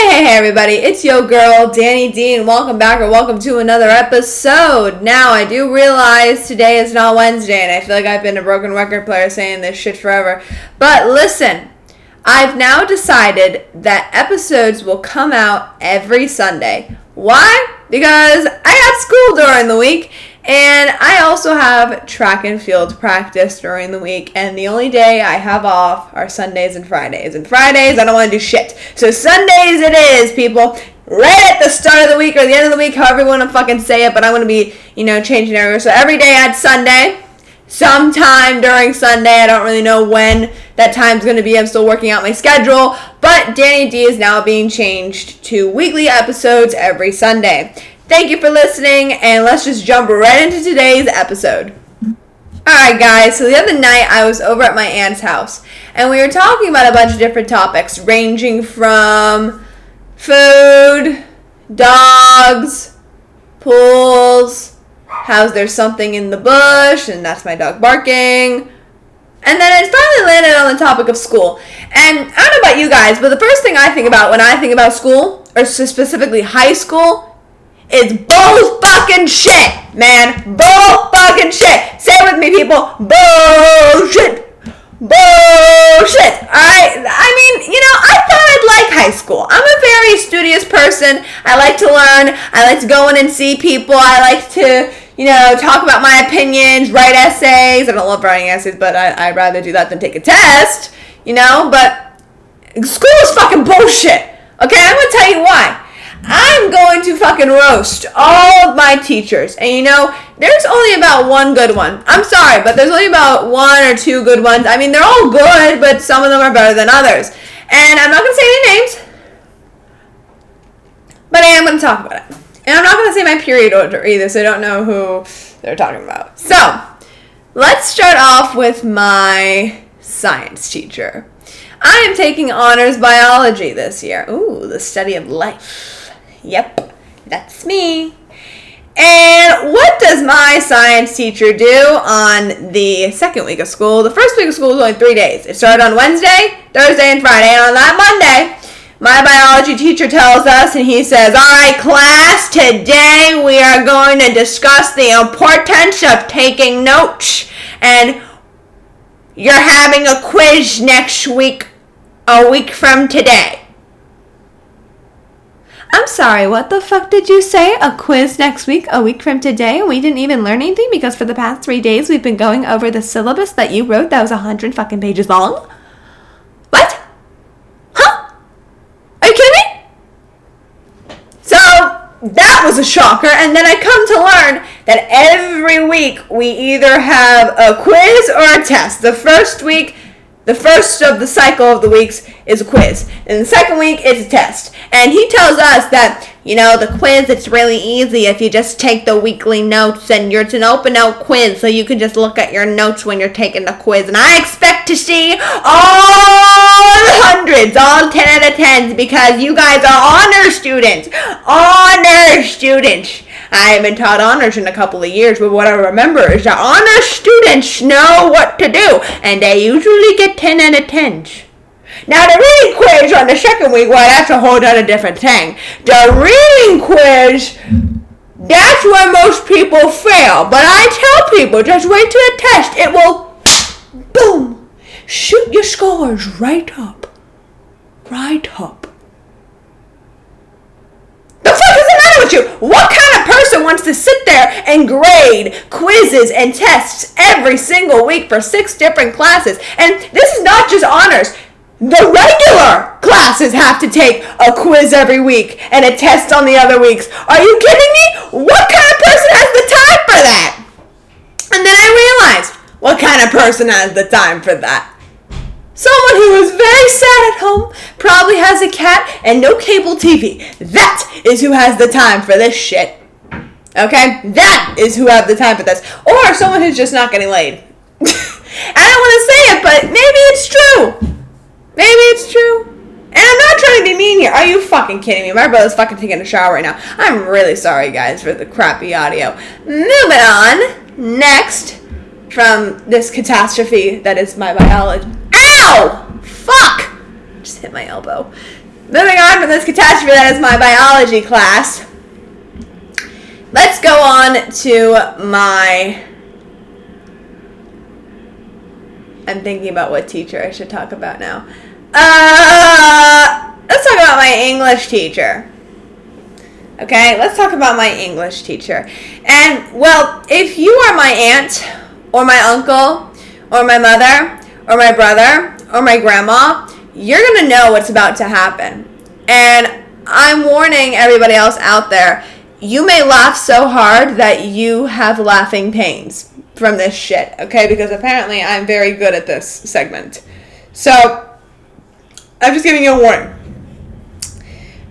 Hey, hey, everybody, it's yo girl, Danny Dean. Welcome back or welcome to another episode. Now, I do realize today is not Wednesday, and I feel like I've been a broken record player saying this shit forever. But listen, I've now decided that episodes will come out every Sunday. Why? Because I have school during the week, and I also have track and field practice during the week, and the only day I have off are Sundays and Fridays. And Fridays, I don't want to do shit. So Sundays it is, people. Right at the start of the week or the end of the week, however you want to fucking say it, but I'm going to be, you know, changing everywhere. So every day at Sunday, sometime during Sunday, I don't really know when that time's going to be. I'm still working out my schedule, but Danny D is now being changed to weekly episodes every Sunday. Thank you for listening, and let's just jump right into today's episode. Alright, guys, so the other night I was over at my aunt's house, and we were talking about a bunch of different topics, ranging from food, dogs, pools, how's there something in the bush, and that's my dog barking. And then it finally landed on the topic of school. And I don't know about you guys, but the first thing I think about when I think about school, or specifically high school, it's bull fucking shit, man. Bull fucking shit. Say it with me, people. Bullshit. Bullshit. Alright? I mean, you know, I thought I'd like high school. I'm a very studious person. I like to learn. I like to go in and see people. I like to, you know, talk about my opinions, write essays. I don't love writing essays, but I, I'd rather do that than take a test, you know? But school is fucking bullshit. Okay, I'm gonna tell you why. I'm going to fucking roast all of my teachers. And you know, there's only about one good one. I'm sorry, but there's only about one or two good ones. I mean, they're all good, but some of them are better than others. And I'm not going to say any names, but I am going to talk about it. And I'm not going to say my period order either, so I don't know who they're talking about. So, let's start off with my science teacher. I am taking honors biology this year. Ooh, the study of life. Yep, that's me. And what does my science teacher do on the second week of school? The first week of school was only three days. It started on Wednesday, Thursday, and Friday. And on that Monday, my biology teacher tells us, and he says, All right, class, today we are going to discuss the importance of taking notes. And you're having a quiz next week, a week from today. I'm sorry, what the fuck did you say? A quiz next week, a week from today? We didn't even learn anything because for the past three days we've been going over the syllabus that you wrote that was a hundred fucking pages long? What? Huh? Are you kidding me? So, that was a shocker, and then I come to learn that every week we either have a quiz or a test. The first week, the first of the cycle of the weeks is a quiz, and the second week is a test. And he tells us that, you know, the quiz, it's really easy if you just take the weekly notes and you're, it's an open note quiz, so you can just look at your notes when you're taking the quiz. And I expect to see all hundreds, all 10 out of 10s, because you guys are honor students. Honor students. I haven't taught honors in a couple of years, but what I remember is that honor students know what to do, and they usually get 10 out of 10s. Now the reading quiz on the second week, well, that's a whole other different thing. The reading quiz, that's where most people fail. But I tell people, just wait till the test. It will, boom, shoot your scores right up. Right up. The fuck is the matter with you? What kind of person wants to sit there and grade quizzes and tests every single week for six different classes? And this is not just honors. The regular classes have to take a quiz every week and a test on the other weeks. Are you kidding me? What kind of person has the time for that? And then I realized what kind of person has the time for that? Someone who is very sad at home, probably has a cat, and no cable TV. That is who has the time for this shit. Okay? That is who have the time for this. Or someone who's just not getting laid. I don't want to say it, but maybe it's true. Maybe it's true. And I'm not trying to be mean here. Are you fucking kidding me? My brother's fucking taking a shower right now. I'm really sorry, guys, for the crappy audio. Moving on. Next, from this catastrophe that is my biology. Ow! Fuck! Just hit my elbow. moving on from this catastrophe that is my biology class. Let's go on to my. I'm thinking about what teacher I should talk about now. Uh, let's talk about my English teacher. Okay, let's talk about my English teacher. And, well, if you are my aunt, or my uncle, or my mother, or my brother, or my grandma, you're gonna know what's about to happen. And I'm warning everybody else out there you may laugh so hard that you have laughing pains from this shit, okay? Because apparently I'm very good at this segment. So, I'm just giving you a warning.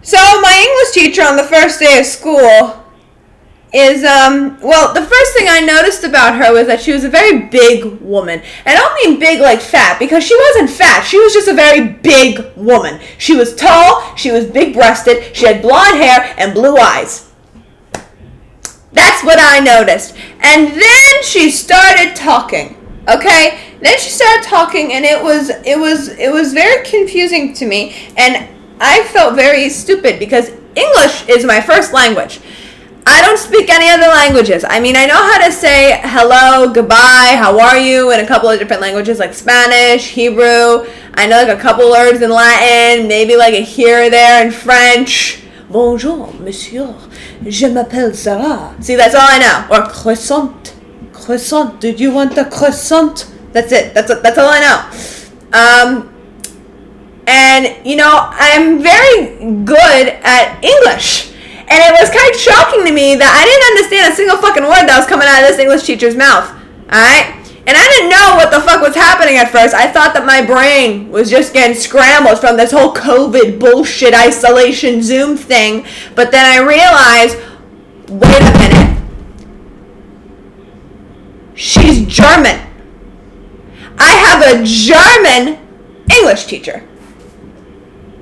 So, my English teacher on the first day of school is um well the first thing I noticed about her was that she was a very big woman. And I don't mean big like fat because she wasn't fat. She was just a very big woman. She was tall, she was big breasted, she had blonde hair and blue eyes. That's what I noticed. And then she started talking. Okay? Then she started talking and it was it was it was very confusing to me and I felt very stupid because English is my first language. I don't speak any other languages. I mean, I know how to say hello, goodbye, how are you in a couple of different languages like Spanish, Hebrew. I know like a couple words in Latin, maybe like a here or there in French. Bonjour, monsieur. Je m'appelle Sarah. See, that's all I know. Or croissant. Croissant. Did you want the croissant? That's it. That's that's all I know. Um, and you know, I'm very good at English. And it was kind of shocking to me that I didn't understand a single fucking word that was coming out of this English teacher's mouth. Alright? And I didn't know what the fuck was happening at first. I thought that my brain was just getting scrambled from this whole COVID bullshit isolation Zoom thing. But then I realized wait a minute. She's German. I have a German English teacher.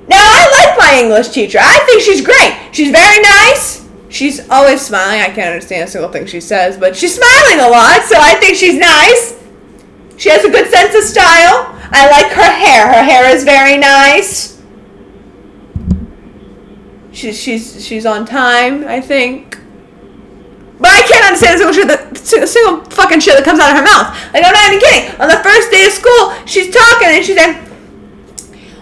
Now, I like my English teacher. I think she's great. She's very nice. She's always smiling. I can't understand a single thing she says, but she's smiling a lot, so I think she's nice. She has a good sense of style. I like her hair. Her hair is very nice. She's she's she's on time, I think. But I can't understand a single shit that single fucking shit that comes out of her mouth. Like I'm not even kidding. On the first day of school, she's talking and she's like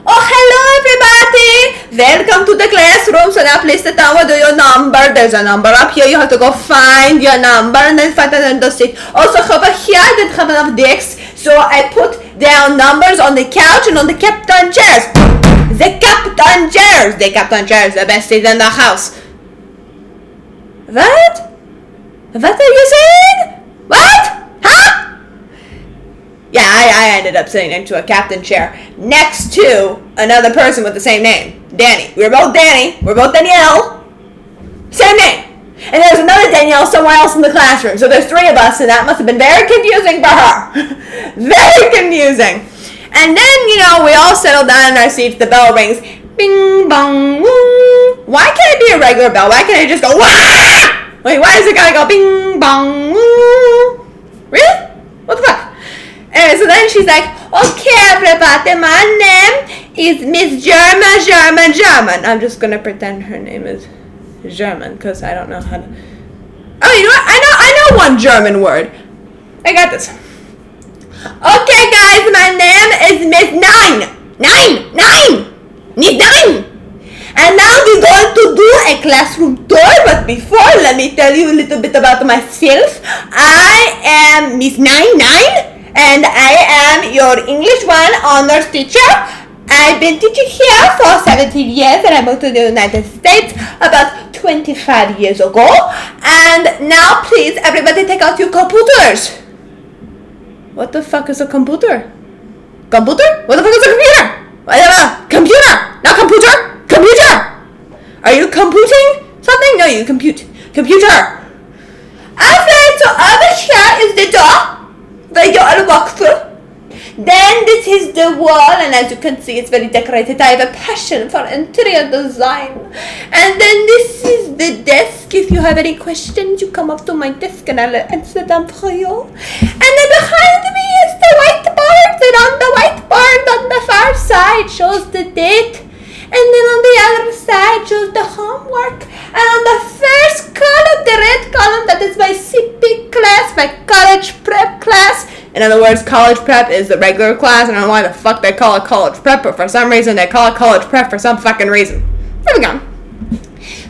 Oh, hello everybody! Welcome to the classroom. So now please sit down with your number. There's a number up here. You have to go find your number and then find another seat. Also, over here I didn't have enough desks, so I put down numbers on the couch and on the captain chairs. The captain chairs! The captain chairs, the best seat in the house. What? What are you saying? What? Huh? Yeah, I, I ended up sitting into a captain chair next to another person with the same name, Danny. We were both Danny. We're both Danielle. Same name. And there's another Danielle somewhere else in the classroom. So there's three of us, and that must have been very confusing for her. very confusing. And then, you know, we all settle down in our seats. The bell rings. Bing, bong, woo. Why can't it be a regular bell? Why can't it just go, wah? Wait, why does it gotta go bing, bong? Really? What the fuck? And so then she's like, okay, everybody, my name is Miss German, German, German. I'm just gonna pretend her name is German because I don't know how to. Oh, you know what? I know, I know one German word. I got this. Okay, guys, my name is Miss Nine. Nine, nine, Miss Nine. And now we're going to do a classroom tour, but before, let me tell you a little bit about myself. I am Miss Nine Nine and I am your English 1 honors teacher. I've been teaching here for 17 years and I moved to the United States about 25 years ago. And now please everybody take out your computers. What the fuck is a computer? Computer? What the fuck is a computer? Whatever. Computer! Not computer! Computer! Are you computing No, you compute. Computer! Okay, so over here is the door they got a box Then this is the wall, and as you can see, it's very decorated. I have a passion for interior design. And then this is the desk. If you have any questions, you come up to my desk and I'll answer them for you. And then behind me is the whiteboard, and on the whiteboard on the far side shows the date And then on the other side shows the homework. And on the first column, the red column, that is my CP class, my college prep class. In other words, college prep is the regular class. I don't know why the fuck they call it college prep, but for some reason they call it college prep for some fucking reason. There we go.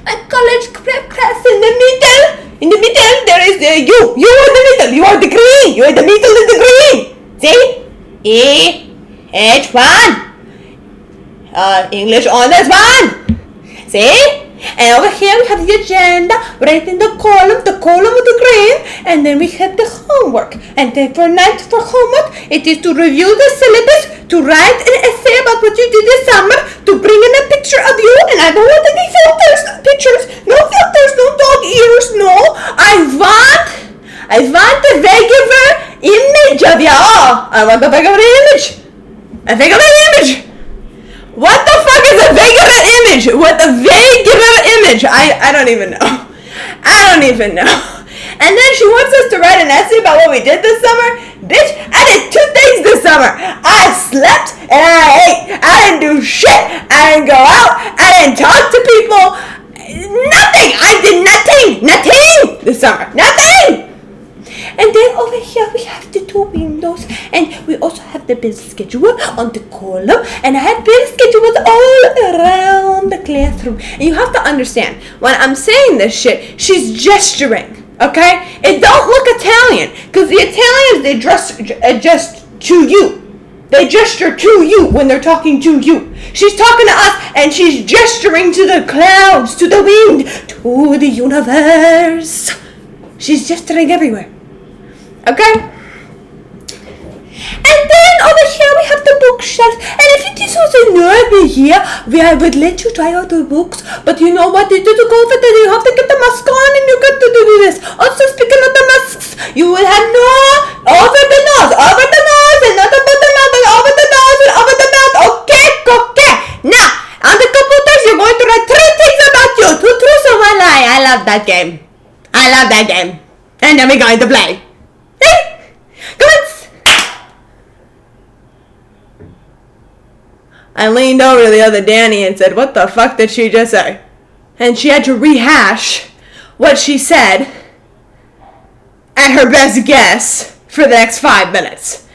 My college prep class in the middle. In the middle, there is uh, you. You are the middle. You are the green. You are the middle of the green. See? E H one. Uh, English this one. See? And over here we have the agenda, in the column, the column of the green, and then we have the homework. And then for night for homework, it is to review the syllabus, to write an essay about what you did this summer, to bring in a picture of you, and I don't want any filters, pictures, no filters, no dog ears, no. I want, I want the regular image of you. I want the regular image. A regular image. What the fuck is a regular image? What the regular image? I, I don't even know. I don't even know. And then she wants us to write an essay about what we did this summer. Bitch, I did two things this summer. I slept and I ate. I didn't do shit. I didn't go out. I didn't talk to people. Nothing. I did nothing. Nothing this summer. Nothing. And then over here we have the two windows and we also have the business schedule on the column and I have business schedules all around the classroom. And you have to understand, when I'm saying this shit, she's gesturing, okay? It don't look Italian because the Italians, they dress, uh, adjust to you. They gesture to you when they're talking to you. She's talking to us and she's gesturing to the clouds, to the wind, to the universe. She's gesturing everywhere. Okay? And then over here we have the bookshelf. And if it is also nervy here, we I would let you try out the books. But you know what? Due to COVID, then you have to get the mask on and you got to do this. Also, speaking of the masks, you will have no over the nose, over the nose, and not about the mouth, and over the nose, and over the mouth. Okay, okay. Now, on the computers, you're going to write three things about you. Two truths and one lie. I love that game. I love that game. And then we're going to play. On. I leaned over to the other Danny and said, What the fuck did she just say? And she had to rehash what she said at her best guess for the next five minutes.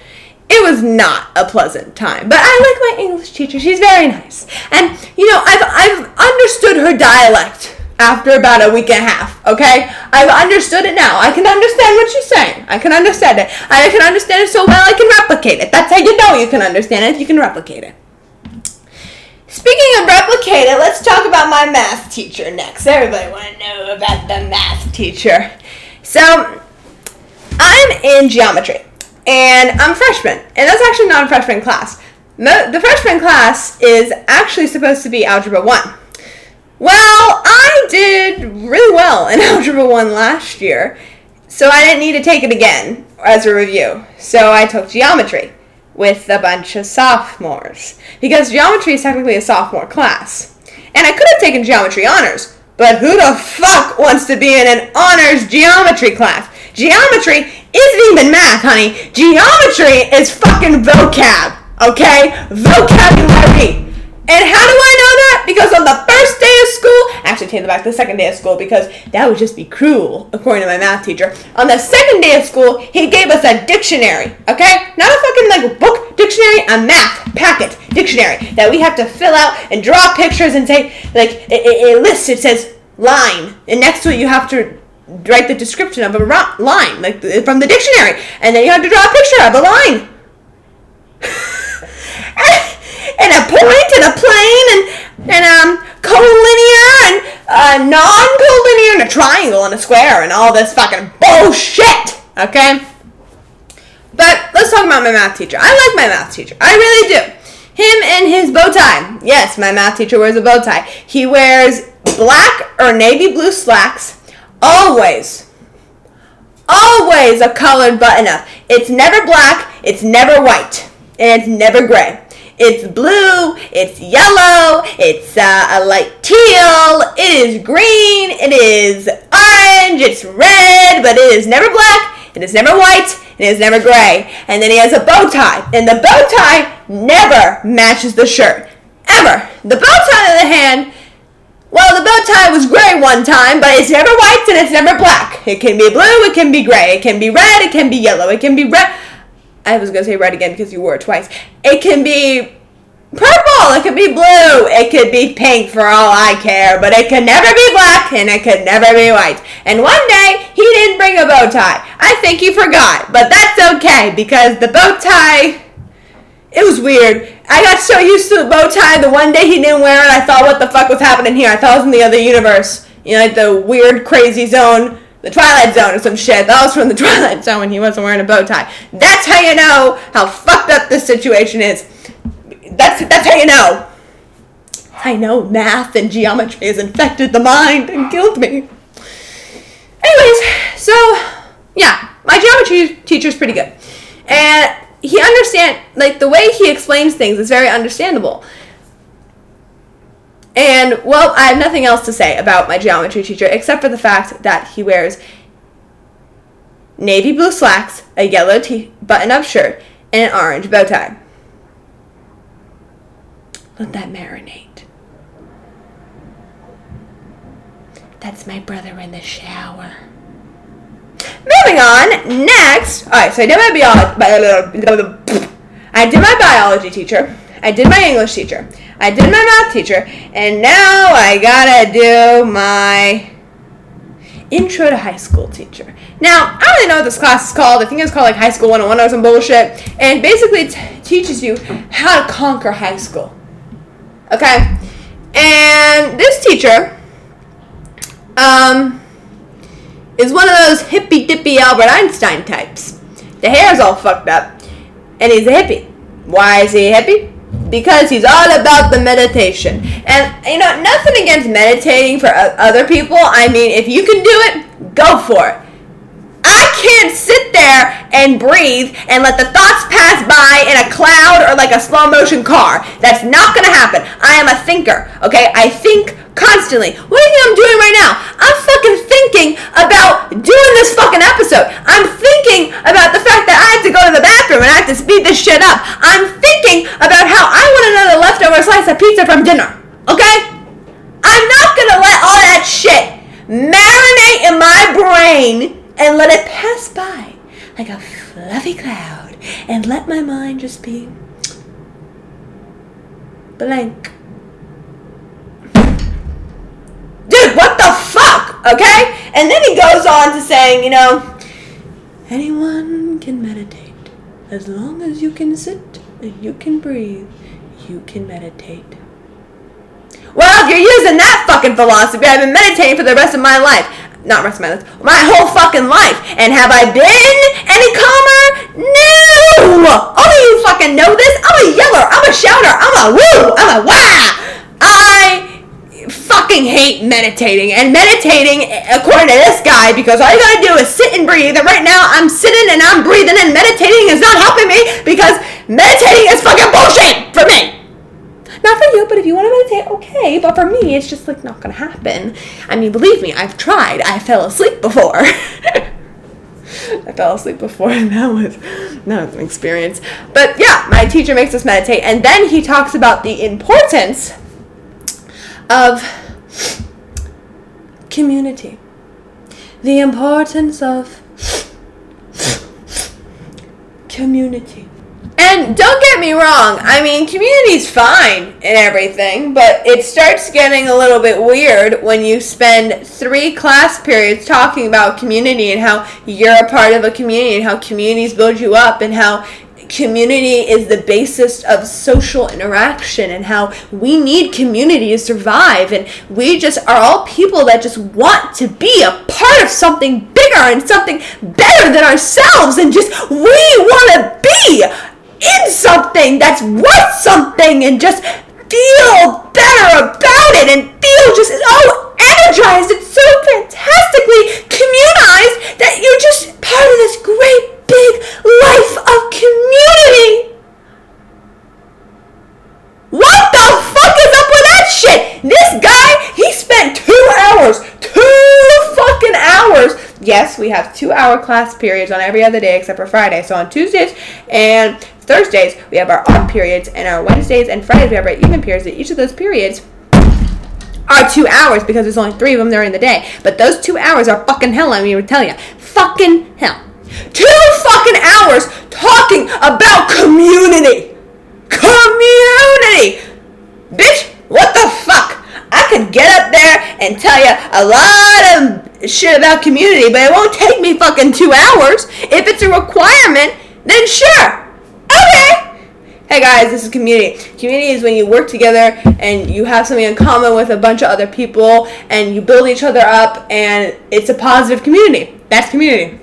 It was not a pleasant time, but I like my English teacher. She's very nice. And, you know, I've, I've understood her dialect after about a week and a half, okay? I've understood it now. I can understand what she's saying. I can understand it. I can understand it so well I can replicate it. That's how you know you can understand it. You can replicate it. Speaking of replicate it, let's talk about my math teacher next. Everybody want to know about the math teacher. So, I'm in geometry, and I'm a freshman, and that's actually not a freshman class. The freshman class is actually supposed to be Algebra 1. Well, I did really well in Algebra 1 last year, so I didn't need to take it again as a review. So I took geometry with a bunch of sophomores because geometry is technically a sophomore class. And I could have taken geometry honors, but who the fuck wants to be in an honors geometry class? Geometry isn't even math, honey. Geometry is fucking vocab, okay? Vocabulary. And how do I know that? Because on the first day of school, actually take back to the second day of school because that would just be cruel, according to my math teacher. On the second day of school, he gave us a dictionary, okay? Not a fucking like book dictionary, a math packet dictionary that we have to fill out and draw pictures and say like it, it, it lists. It says line, and next to it you have to write the description of a line, like from the dictionary, and then you have to draw a picture of a line. and a point and a plane and and um collinear and uh, non-collinear and a triangle and a square and all this fucking bullshit. Okay. But let's talk about my math teacher. I like my math teacher. I really do. Him and his bow tie. Yes, my math teacher wears a bow tie. He wears black or navy blue slacks. Always. Always a colored button up. It's never black, it's never white, and it's never gray. It's blue, it's yellow, it's uh, a light teal, it is green, it is orange, it's red, but it is never black, it is never white, it is never gray. And then he has a bow tie, and the bow tie never matches the shirt. Ever. the bow tie, on the hand, well, the bow tie was gray one time, but it's never white and it's never black. It can be blue, it can be gray, it can be red, it can be yellow, it can be red. I was gonna say red again because you wore it twice. It can be purple, it could be blue, it could be pink for all I care, but it could never be black and it could never be white. And one day he didn't bring a bow tie. I think he forgot, but that's okay because the bow tie it was weird. I got so used to the bow tie the one day he didn't wear it, I thought what the fuck was happening here. I thought I was in the other universe. You know, like the weird crazy zone the Twilight Zone or some shit. That was from the Twilight Zone when he wasn't wearing a bow tie. That's how you know how fucked up this situation is. That's that's how you know. I know math and geometry has infected the mind and killed me. Anyways, so yeah, my geometry teacher's pretty good. And he understand like the way he explains things is very understandable. And well, I have nothing else to say about my geometry teacher except for the fact that he wears navy blue slacks, a yellow t- button-up shirt, and an orange bow tie. Let that marinate. That's my brother in the shower. Moving on, next. Alright, so I did my biology. I did my biology teacher. I did my English teacher. I did my math teacher. And now I gotta do my intro to high school teacher. Now, I don't really know what this class is called. I think it's called like High School 101 or some bullshit. And basically t- teaches you how to conquer high school. Okay? And this teacher um, is one of those hippy dippy Albert Einstein types. The hair's all fucked up. And he's a hippie. Why is he a hippie? Because he's all about the meditation. And you know, nothing against meditating for other people. I mean, if you can do it, go for it. I can't sit there and breathe and let the thoughts pass by in a cloud or like a slow motion car. That's not gonna happen. I am a thinker, okay? I think constantly. What do you think I'm doing right now? I'm fucking thinking about doing this fucking episode. I'm thinking about the fact that I have to go to the bathroom and I have to speed this shit up. I'm thinking about how I want another leftover slice of pizza from dinner, okay? I'm not gonna let all that shit marinate in my brain and let it pass by like a fluffy cloud and let my mind just be blank. Dude, what the fuck? Okay? And then he goes on to saying, you know, anyone can meditate. As long as you can sit and you can breathe, you can meditate. Well, if you're using that fucking philosophy, I've been meditating for the rest of my life not rest of my life, my whole fucking life. And have I been any calmer? No! Only you fucking know this. I'm a yeller. I'm a shouter. I'm a woo. I'm a wah. I fucking hate meditating. And meditating, according to this guy, because all you gotta do is sit and breathe. And right now, I'm sitting and I'm breathing, and meditating is not helping me because meditating is fucking bullshit. Not for you, but if you want to meditate, okay. But for me, it's just like not gonna happen. I mean, believe me, I've tried. I fell asleep before. I fell asleep before, and that was that was an experience. But yeah, my teacher makes us meditate, and then he talks about the importance of community, the importance of community. And don't get me wrong, I mean, community's fine and everything, but it starts getting a little bit weird when you spend three class periods talking about community and how you're a part of a community and how communities build you up and how community is the basis of social interaction and how we need community to survive. And we just are all people that just want to be a part of something bigger and something better than ourselves and just we want to be in something that's worth something and just feel better about it and feel just so energized and so fantastically communized that you're just part of this great big life of community. What the fuck is up with that shit? This guy, he spent two hours, two fucking hours. Yes, we have two hour class periods on every other day except for Friday. So on Tuesdays and Thursdays, we have our odd periods, and our Wednesdays and Fridays, we have our even periods. And each of those periods are two hours because there's only three of them during the day. But those two hours are fucking hell, I mean, to tell you. Fucking hell. Two fucking hours talking about community. Community! Bitch, what the fuck? I could get up there and tell you a lot of shit about community, but it won't take me fucking two hours. If it's a requirement, then sure. Hey guys, this is community. Community is when you work together and you have something in common with a bunch of other people and you build each other up and it's a positive community. That's community.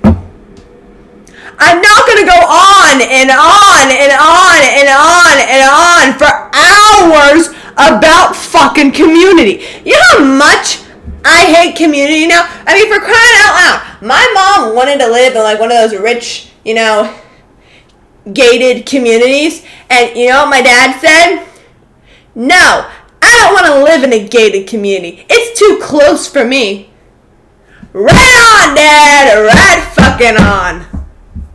I'm not gonna go on and on and on and on and on for hours about fucking community. You know how much I hate community now? I mean, for crying out loud, my mom wanted to live in like one of those rich, you know, gated communities. And you know what my dad said? No, I don't want to live in a gated community. It's too close for me. Right on, Dad. Right fucking on.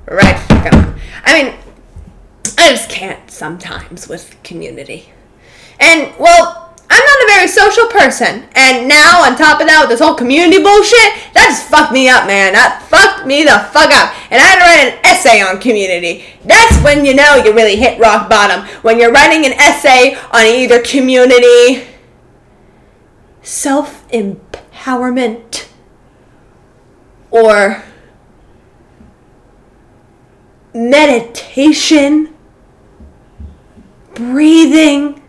Right fucking on. I mean, I just can't sometimes with community. And, well, I'm not a very social person. And now, on top of that, with this whole community bullshit, that just fucked me up, man. That fucked me the fuck up. And I had to write an essay on community. That's when you know you really hit rock bottom. When you're writing an essay on either community, self empowerment, or meditation, breathing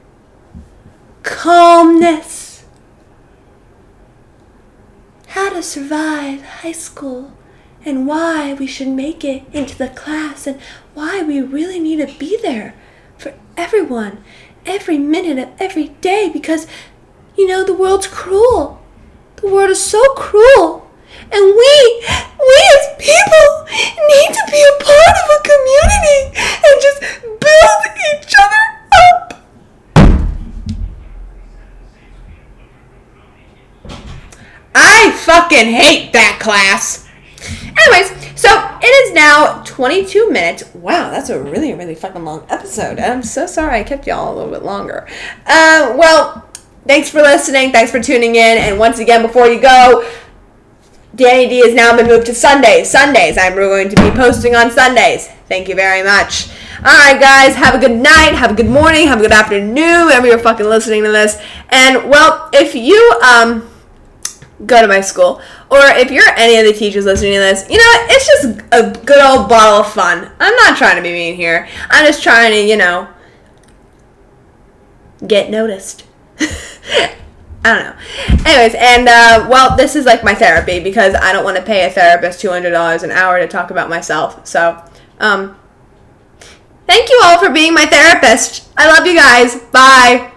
calmness. How to survive high school and why we should make it into the class and why we really need to be there for everyone every minute of every day because you know the world's cruel. The world is so cruel. And we, we as people, need to be a part of a community and just build each other up. I fucking hate that class. Anyways, so it is now 22 minutes. Wow, that's a really, really fucking long episode. I'm so sorry I kept y'all a little bit longer. Uh, well, thanks for listening. Thanks for tuning in. And once again, before you go, Danny D has now been moved to Sundays. Sundays. I'm going to be posting on Sundays. Thank you very much. All right, guys. Have a good night. Have a good morning. Have a good afternoon. Whenever you're fucking listening to this. And well, if you um go to my school. Or if you're any of the teachers listening to this, you know, it's just a good old bottle of fun. I'm not trying to be mean here. I'm just trying to, you know, get noticed. I don't know. Anyways, and uh, well, this is like my therapy because I don't want to pay a therapist $200 an hour to talk about myself. So, um, thank you all for being my therapist. I love you guys. Bye.